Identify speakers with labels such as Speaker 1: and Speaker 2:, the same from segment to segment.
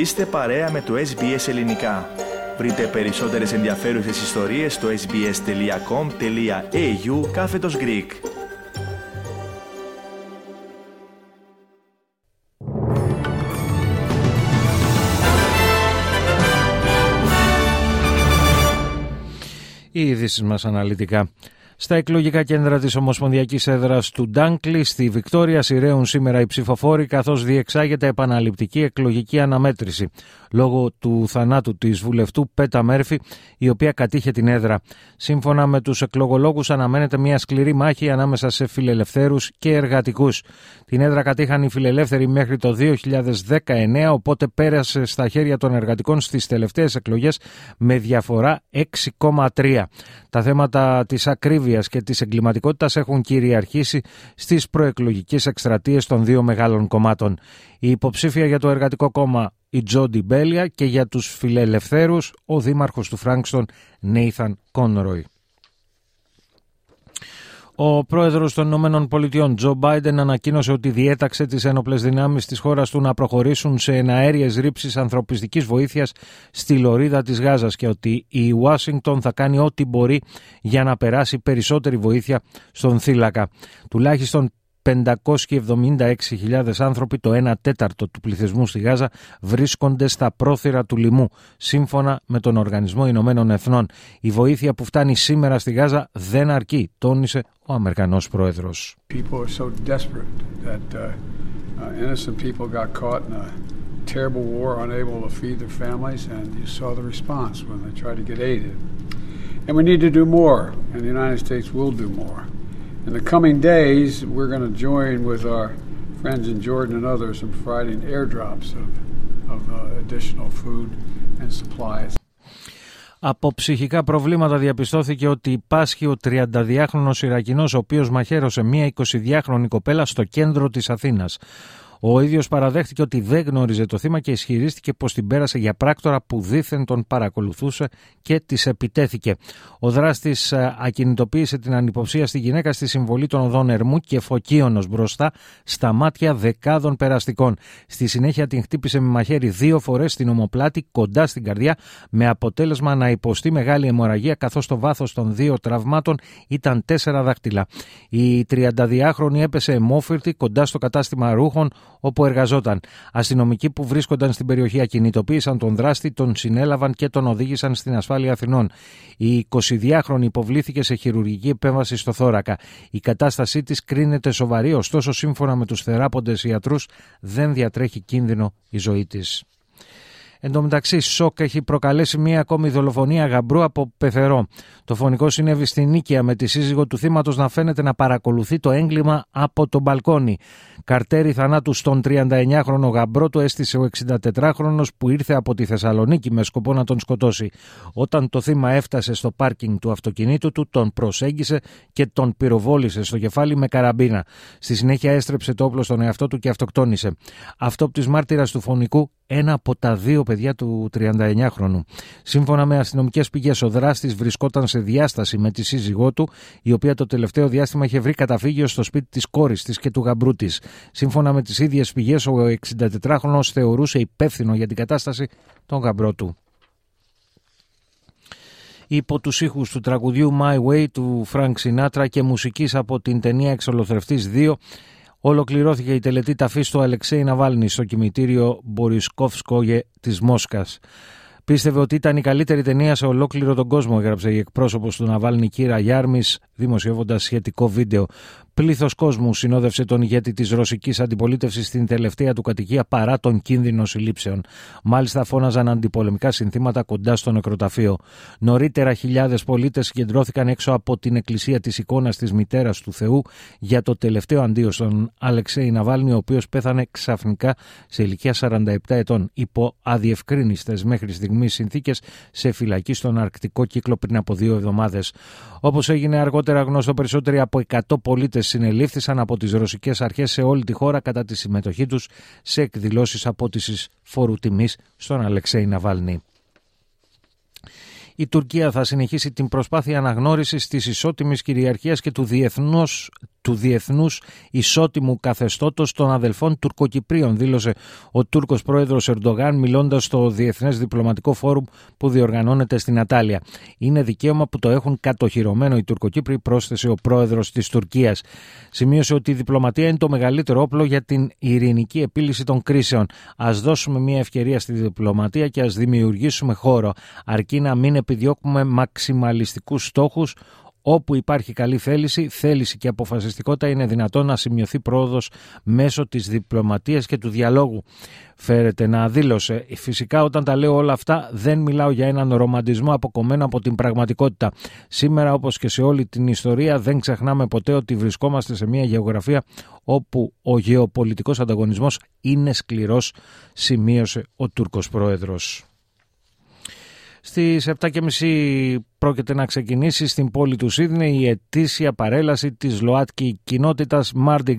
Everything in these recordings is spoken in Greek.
Speaker 1: Είστε παρέα με το SBS Ελληνικά. Βρείτε περισσότερες ενδιαφέρουσες ιστορίες στο sbs.com.au κάθετος Greek.
Speaker 2: Οι ειδήσεις μας αναλυτικά. Στα εκλογικά κέντρα της Ομοσπονδιακής Έδρας του Ντάνκλι στη Βικτόρια σειραίουν σήμερα οι ψηφοφόροι καθώς διεξάγεται επαναληπτική εκλογική αναμέτρηση λόγω του θανάτου της βουλευτού Πέτα Μέρφη η οποία κατήχε την έδρα. Σύμφωνα με τους εκλογολόγους αναμένεται μια σκληρή μάχη ανάμεσα σε φιλελευθέρους και εργατικούς. Την έδρα κατήχαν οι φιλελεύθεροι μέχρι το 2019 οπότε πέρασε στα χέρια των εργατικών στις τελευταίες εκλογές με διαφορά 6,3. Τα θέματα της ακρίβειας και της εγκληματικότητας έχουν κυριαρχήσει στις προεκλογικές εκστρατείες των δύο μεγάλων κομμάτων. Η υποψήφια για το Εργατικό Κόμμα η Τζόντι Μπέλια και για τους φιλελευθέρους ο δήμαρχος του Φράγκστον Νέιθαν Κόνροϊ. Ο πρόεδρος των Ηνωμένων Πολιτειών, Τζο Μπάιντεν, ανακοίνωσε ότι διέταξε τις ένοπλες δυνάμεις της χώρας του να προχωρήσουν σε εναέριες ρήψεις ανθρωπιστικής βοήθειας στη λωρίδα της Γάζας και ότι η Ουάσιγκτον θα κάνει ό,τι μπορεί για να περάσει περισσότερη βοήθεια στον θύλακα. Τουλάχιστον 576.000 άνθρωποι, το 1 τέταρτο του πληθυσμού στη Γάζα, βρίσκονται στα πρόθυρα του λοιμού, σύμφωνα με τον Οργανισμό Ηνωμένων Εθνών. Η βοήθεια που φτάνει σήμερα στη Γάζα δεν αρκεί, τόνισε ο Αμερικανός Πρόεδρος.
Speaker 3: terrible war, unable to feed their families, and you saw the response when they tried to get aid. And we need to do more, and the United States will do more. In the coming days, we're going to join with our friends in Jordan and others in providing airdrops of, of uh, additional food and supplies.
Speaker 2: Από ψυχικά προβλήματα διαπιστώθηκε ότι υπάσχει ο 32χρονος Ιρακινός ο οποίος μαχαίρωσε μία 22χρονη κοπέλα στο κέντρο της Αθήνας. Ο ίδιος παραδέχτηκε ότι δεν γνώριζε το θύμα και ισχυρίστηκε πως την πέρασε για πράκτορα που δήθεν τον παρακολουθούσε και της επιτέθηκε. Ο δράστης ε, ακινητοποίησε την ανυποψία στη γυναίκα στη συμβολή των οδών Ερμού και φωκίωνος μπροστά στα μάτια δεκάδων περαστικών. Στη συνέχεια την χτύπησε με μαχαίρι δύο φορές στην ομοπλάτη κοντά στην καρδιά, με αποτέλεσμα να υποστεί μεγάλη αιμορραγία, καθώς το βάθος των δύο τραυμάτων ήταν τέσσερα δάχτυλα. Η 32χρονη έπεσε αιμόφυρτη κοντά στο κατάστημα ρούχων όπου εργαζόταν. Αστυνομικοί που βρίσκονταν στην περιοχή ακινητοποίησαν τον δράστη, τον συνέλαβαν και τον οδήγησαν στην ασφάλεια Αθηνών. Η 22χρονη υποβλήθηκε σε χειρουργική επέμβαση στο θώρακα. Η κατάστασή της κρίνεται σοβαρή, ωστόσο σύμφωνα με τους θεράποντες ιατρούς δεν διατρέχει κίνδυνο η ζωή της. Εν τω μεταξύ, σοκ έχει προκαλέσει μία ακόμη δολοφονία γαμπρού από πεθερό. Το φωνικό συνέβη στην Νίκαια με τη σύζυγο του θύματος να φαίνεται να παρακολουθεί το έγκλημα από το μπαλκόνι. Καρτέρι θανάτου στον 39χρονο γαμπρό του έστησε ο 64χρονο που ήρθε από τη Θεσσαλονίκη με σκοπό να τον σκοτώσει. Όταν το θύμα έφτασε στο πάρκινγκ του αυτοκινήτου του, τον προσέγγισε και τον πυροβόλησε στο κεφάλι με καραμπίνα. Στη συνέχεια έστρεψε το όπλο στον εαυτό του και αυτοκτόνησε. Αυτό από τη μάρτυρας του φωνικού ένα από τα δύο παιδιά του 39χρονου. Σύμφωνα με αστυνομικές πηγές, ο δράστης βρισκόταν σε διάσταση με τη σύζυγό του, η οποία το τελευταίο διάστημα είχε βρει καταφύγιο στο σπίτι της κόρης της και του γαμπρού της. Σύμφωνα με τις ίδιες πηγές, ο 64χρονο θεωρούσε υπεύθυνο για την κατάσταση τον γαμπρό του. Υπό τους ήχους του τραγουδιού My Way του Frank Sinatra και μουσικής από την ταινία Εξολοθρευτής 2 ολοκληρώθηκε η τελετή ταφής του Αλεξέη Ναβάλνη στο κημητήριο Μπορισκόφσκογε της Μόσχας. Πίστευε ότι ήταν η καλύτερη ταινία σε ολόκληρο τον κόσμο, έγραψε η εκπρόσωπος του Ναβάλνη Κύρα Γιάρμης, δημοσιεύοντας σχετικό βίντεο. Πλήθος κόσμου συνόδευσε τον ηγέτη της ρωσικής αντιπολίτευσης στην τελευταία του κατοικία παρά τον κίνδυνο συλλήψεων. Μάλιστα φώναζαν αντιπολεμικά συνθήματα κοντά στο νεκροταφείο. Νωρίτερα χιλιάδες πολίτες συγκεντρώθηκαν έξω από την εκκλησία της εικόνας της μητέρας του Θεού για το τελευταίο αντίο στον Αλεξέη Ναβάλνη, ο οποίος πέθανε ξαφνικά σε ηλικία 47 ετών υπό αδιευκρίνηστες μέχρι στιγμής συνθήκες σε φυλακή στον Αρκτικό κύκλο πριν από δύο εβδομάδες. Όπως έγινε αργότερα γνωστό, περισσότεροι από 100 πολίτες συνελήφθησαν από τις ρωσικές αρχές σε όλη τη χώρα κατά τη συμμετοχή τους σε εκδηλώσεις απότησης φόρου τιμής στον Αλεξέη Ναβάλνη. Η Τουρκία θα συνεχίσει την προσπάθεια αναγνώρισης της ισότιμης κυριαρχίας και του διεθνούς του διεθνούς ισότιμου καθεστώτος των αδελφών Τουρκοκυπρίων, δήλωσε ο Τούρκος πρόεδρος Ερντογάν μιλώντας στο Διεθνές Διπλωματικό Φόρουμ που διοργανώνεται στην Ατάλια. Είναι δικαίωμα που το έχουν κατοχυρωμένο οι Τουρκοκύπροι, πρόσθεσε ο πρόεδρος της Τουρκίας. Σημείωσε ότι η διπλωματία είναι το μεγαλύτερο όπλο για την ειρηνική επίλυση των κρίσεων. Ας δώσουμε μια ευκαιρία στη διπλωματία και ας δημιουργήσουμε χώρο, αρκεί να μην επιδιώκουμε μαξιμαλιστικούς στόχους Όπου υπάρχει καλή θέληση, θέληση και αποφασιστικότητα είναι δυνατόν να σημειωθεί πρόοδος μέσω της διπλωματίας και του διαλόγου. Φέρεται να δήλωσε. Φυσικά όταν τα λέω όλα αυτά δεν μιλάω για έναν ρομαντισμό αποκομμένο από την πραγματικότητα. Σήμερα όπως και σε όλη την ιστορία δεν ξεχνάμε ποτέ ότι βρισκόμαστε σε μια γεωγραφία όπου ο γεωπολιτικός ανταγωνισμός είναι σκληρός, σημείωσε ο Τούρκος Πρόεδρος. Στις 7.30 πρόκειται να ξεκινήσει στην πόλη του Σίδνεϊ η ετήσια παρέλαση της ΛΟΑΤΚΙ κοινότητας Mardi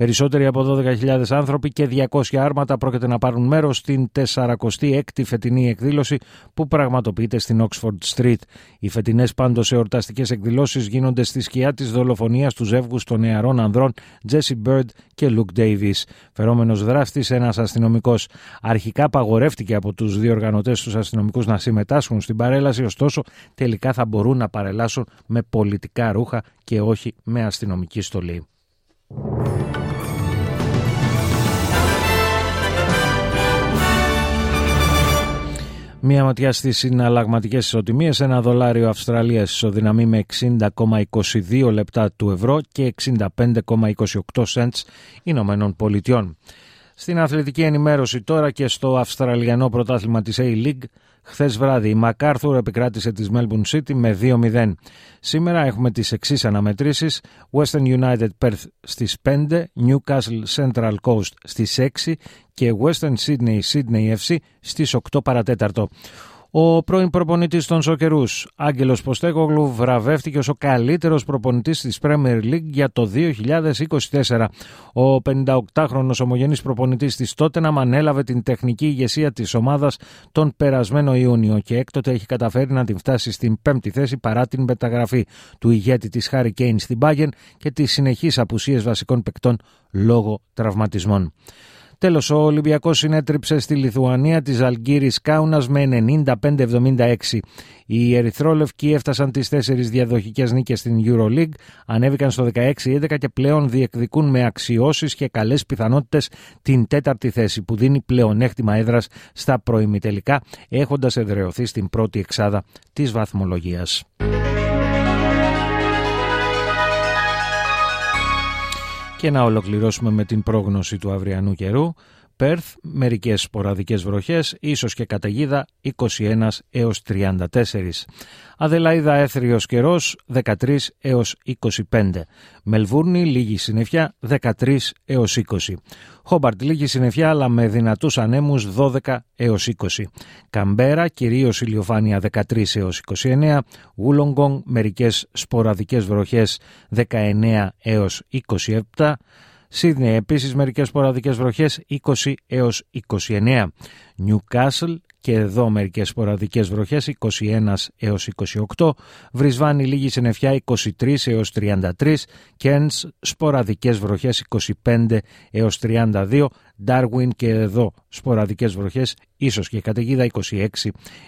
Speaker 2: Περισσότεροι από 12.000 άνθρωποι και 200 άρματα πρόκειται να πάρουν μέρος στην 46η φετινή εκδήλωση που πραγματοποιείται στην Oxford Street. Οι φετινές πάντως εορταστικές εκδηλώσεις γίνονται στη σκιά της δολοφονίας του ζεύγους των νεαρών ανδρών Jesse Bird και Luke Davis. Φερόμενος δράστης ένας αστυνομικός. Αρχικά παγορεύτηκε από τους διοργανωτές τους αστυνομικούς να συμμετάσχουν στην παρέλαση, ωστόσο τελικά θα μπορούν να παρελάσουν με πολιτικά ρούχα και όχι με αστυνομική στολή. Μία ματιά στις συναλλαγματικές ισοτιμίες. Ένα δολάριο Αυστραλίας ισοδυναμεί με 60,22 λεπτά του ευρώ και 65,28 cents Ηνωμένων Πολιτειών. Στην αθλητική ενημέρωση τώρα και στο Αυστραλιανό πρωτάθλημα της A-League Χθες βράδυ η MacArthur επικράτησε της Melbourne City με 2-0. Σήμερα έχουμε τις εξής αναμετρήσεις. Western United Perth στις 5, Newcastle Central Coast στις 6 και Western Sydney Sydney FC στις 8 παρατέταρτο. Ο πρώην προπονητής των Σοκερούς, Άγγελος Ποστέκογλου, βραβεύτηκε ως ο καλύτερος προπονητής της Premier League για το 2024. Ο 58χρονο ομογενής προπονητής της Τότεναμ ανέλαβε την τεχνική ηγεσία της ομάδας τον περασμένο Ιούνιο και έκτοτε έχει καταφέρει να την φτάσει στην πέμπτη θέση παρά την μεταγραφή του ηγέτη της Χάρη Κέιν στην Πάγεν και τις συνεχείς απουσίες βασικών παικτών λόγω τραυματισμών. Τέλος, ο Ολυμπιακός συνέτριψε στη Λιθουανία της Αλγύρης Κάουνας με 95-76. Οι Ερυθρόλευκοι έφτασαν τις τέσσερις διαδοχικές νίκες στην Euroleague, ανέβηκαν στο 16-11 και πλέον διεκδικούν με αξιώσεις και καλές πιθανότητες την τέταρτη θέση που δίνει πλεονέκτημα έδρας στα προημιτελικά, έχοντας εδρεωθεί στην πρώτη εξάδα της βαθμολογίας. Και να ολοκληρώσουμε με την πρόγνωση του αυριανού καιρού. Πέρθ, μερικές σποραδικές βροχές, ίσως και καταιγίδα 21 έως 34. Αδελαίδα έθριος καιρός 13 έως 25. Μελβούρνη λίγη συννεφιά 13 έως 20. Χόμπαρτ λίγη συννεφιά αλλά με δυνατούς ανέμους 12 έως 20. Καμπέρα κυρίως ηλιοφάνεια 13 έως 29. Γουλονγκong μερικές σποραδικές βροχές 19 έως 27. Σίδνεϊ επίσης μερικές σποραδικές βροχές 20 έως 29. Νιουκάσλ και εδώ μερικές σποραδικές βροχές 21 έως 28, Βρισβάνη λίγη συννεφιά 23 έως 33, Κέντς σποραδικές βροχές 25 έως 32, Ντάρουιν και εδώ σποραδικές βροχές, ίσως και καταιγίδα 26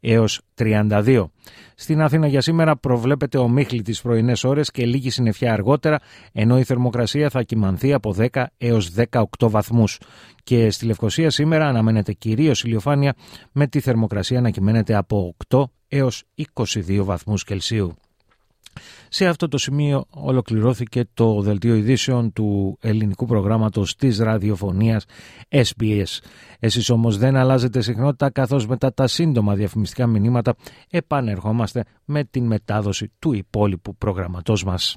Speaker 2: έως 32. Στην Αθήνα για σήμερα προβλέπεται ομίχλη τις πρωινές ώρες και λίγη συννεφιά αργότερα, ενώ η θερμοκρασία θα κοιμανθεί από 10 έως 18 βαθμούς. Και στη Λευκοσία σήμερα αναμένεται κυρίως ηλιοφάνεια με τη θερμοκρασία να κυμαίνεται από 8 έως 22 βαθμούς Κελσίου. Σε αυτό το σημείο ολοκληρώθηκε το δελτίο ειδήσεων του ελληνικού προγράμματος της ραδιοφωνίας SBS. Εσείς όμως δεν αλλάζετε συχνότητα καθώς μετά τα σύντομα διαφημιστικά μηνύματα επανερχόμαστε με την μετάδοση του υπόλοιπου προγραμματός μας.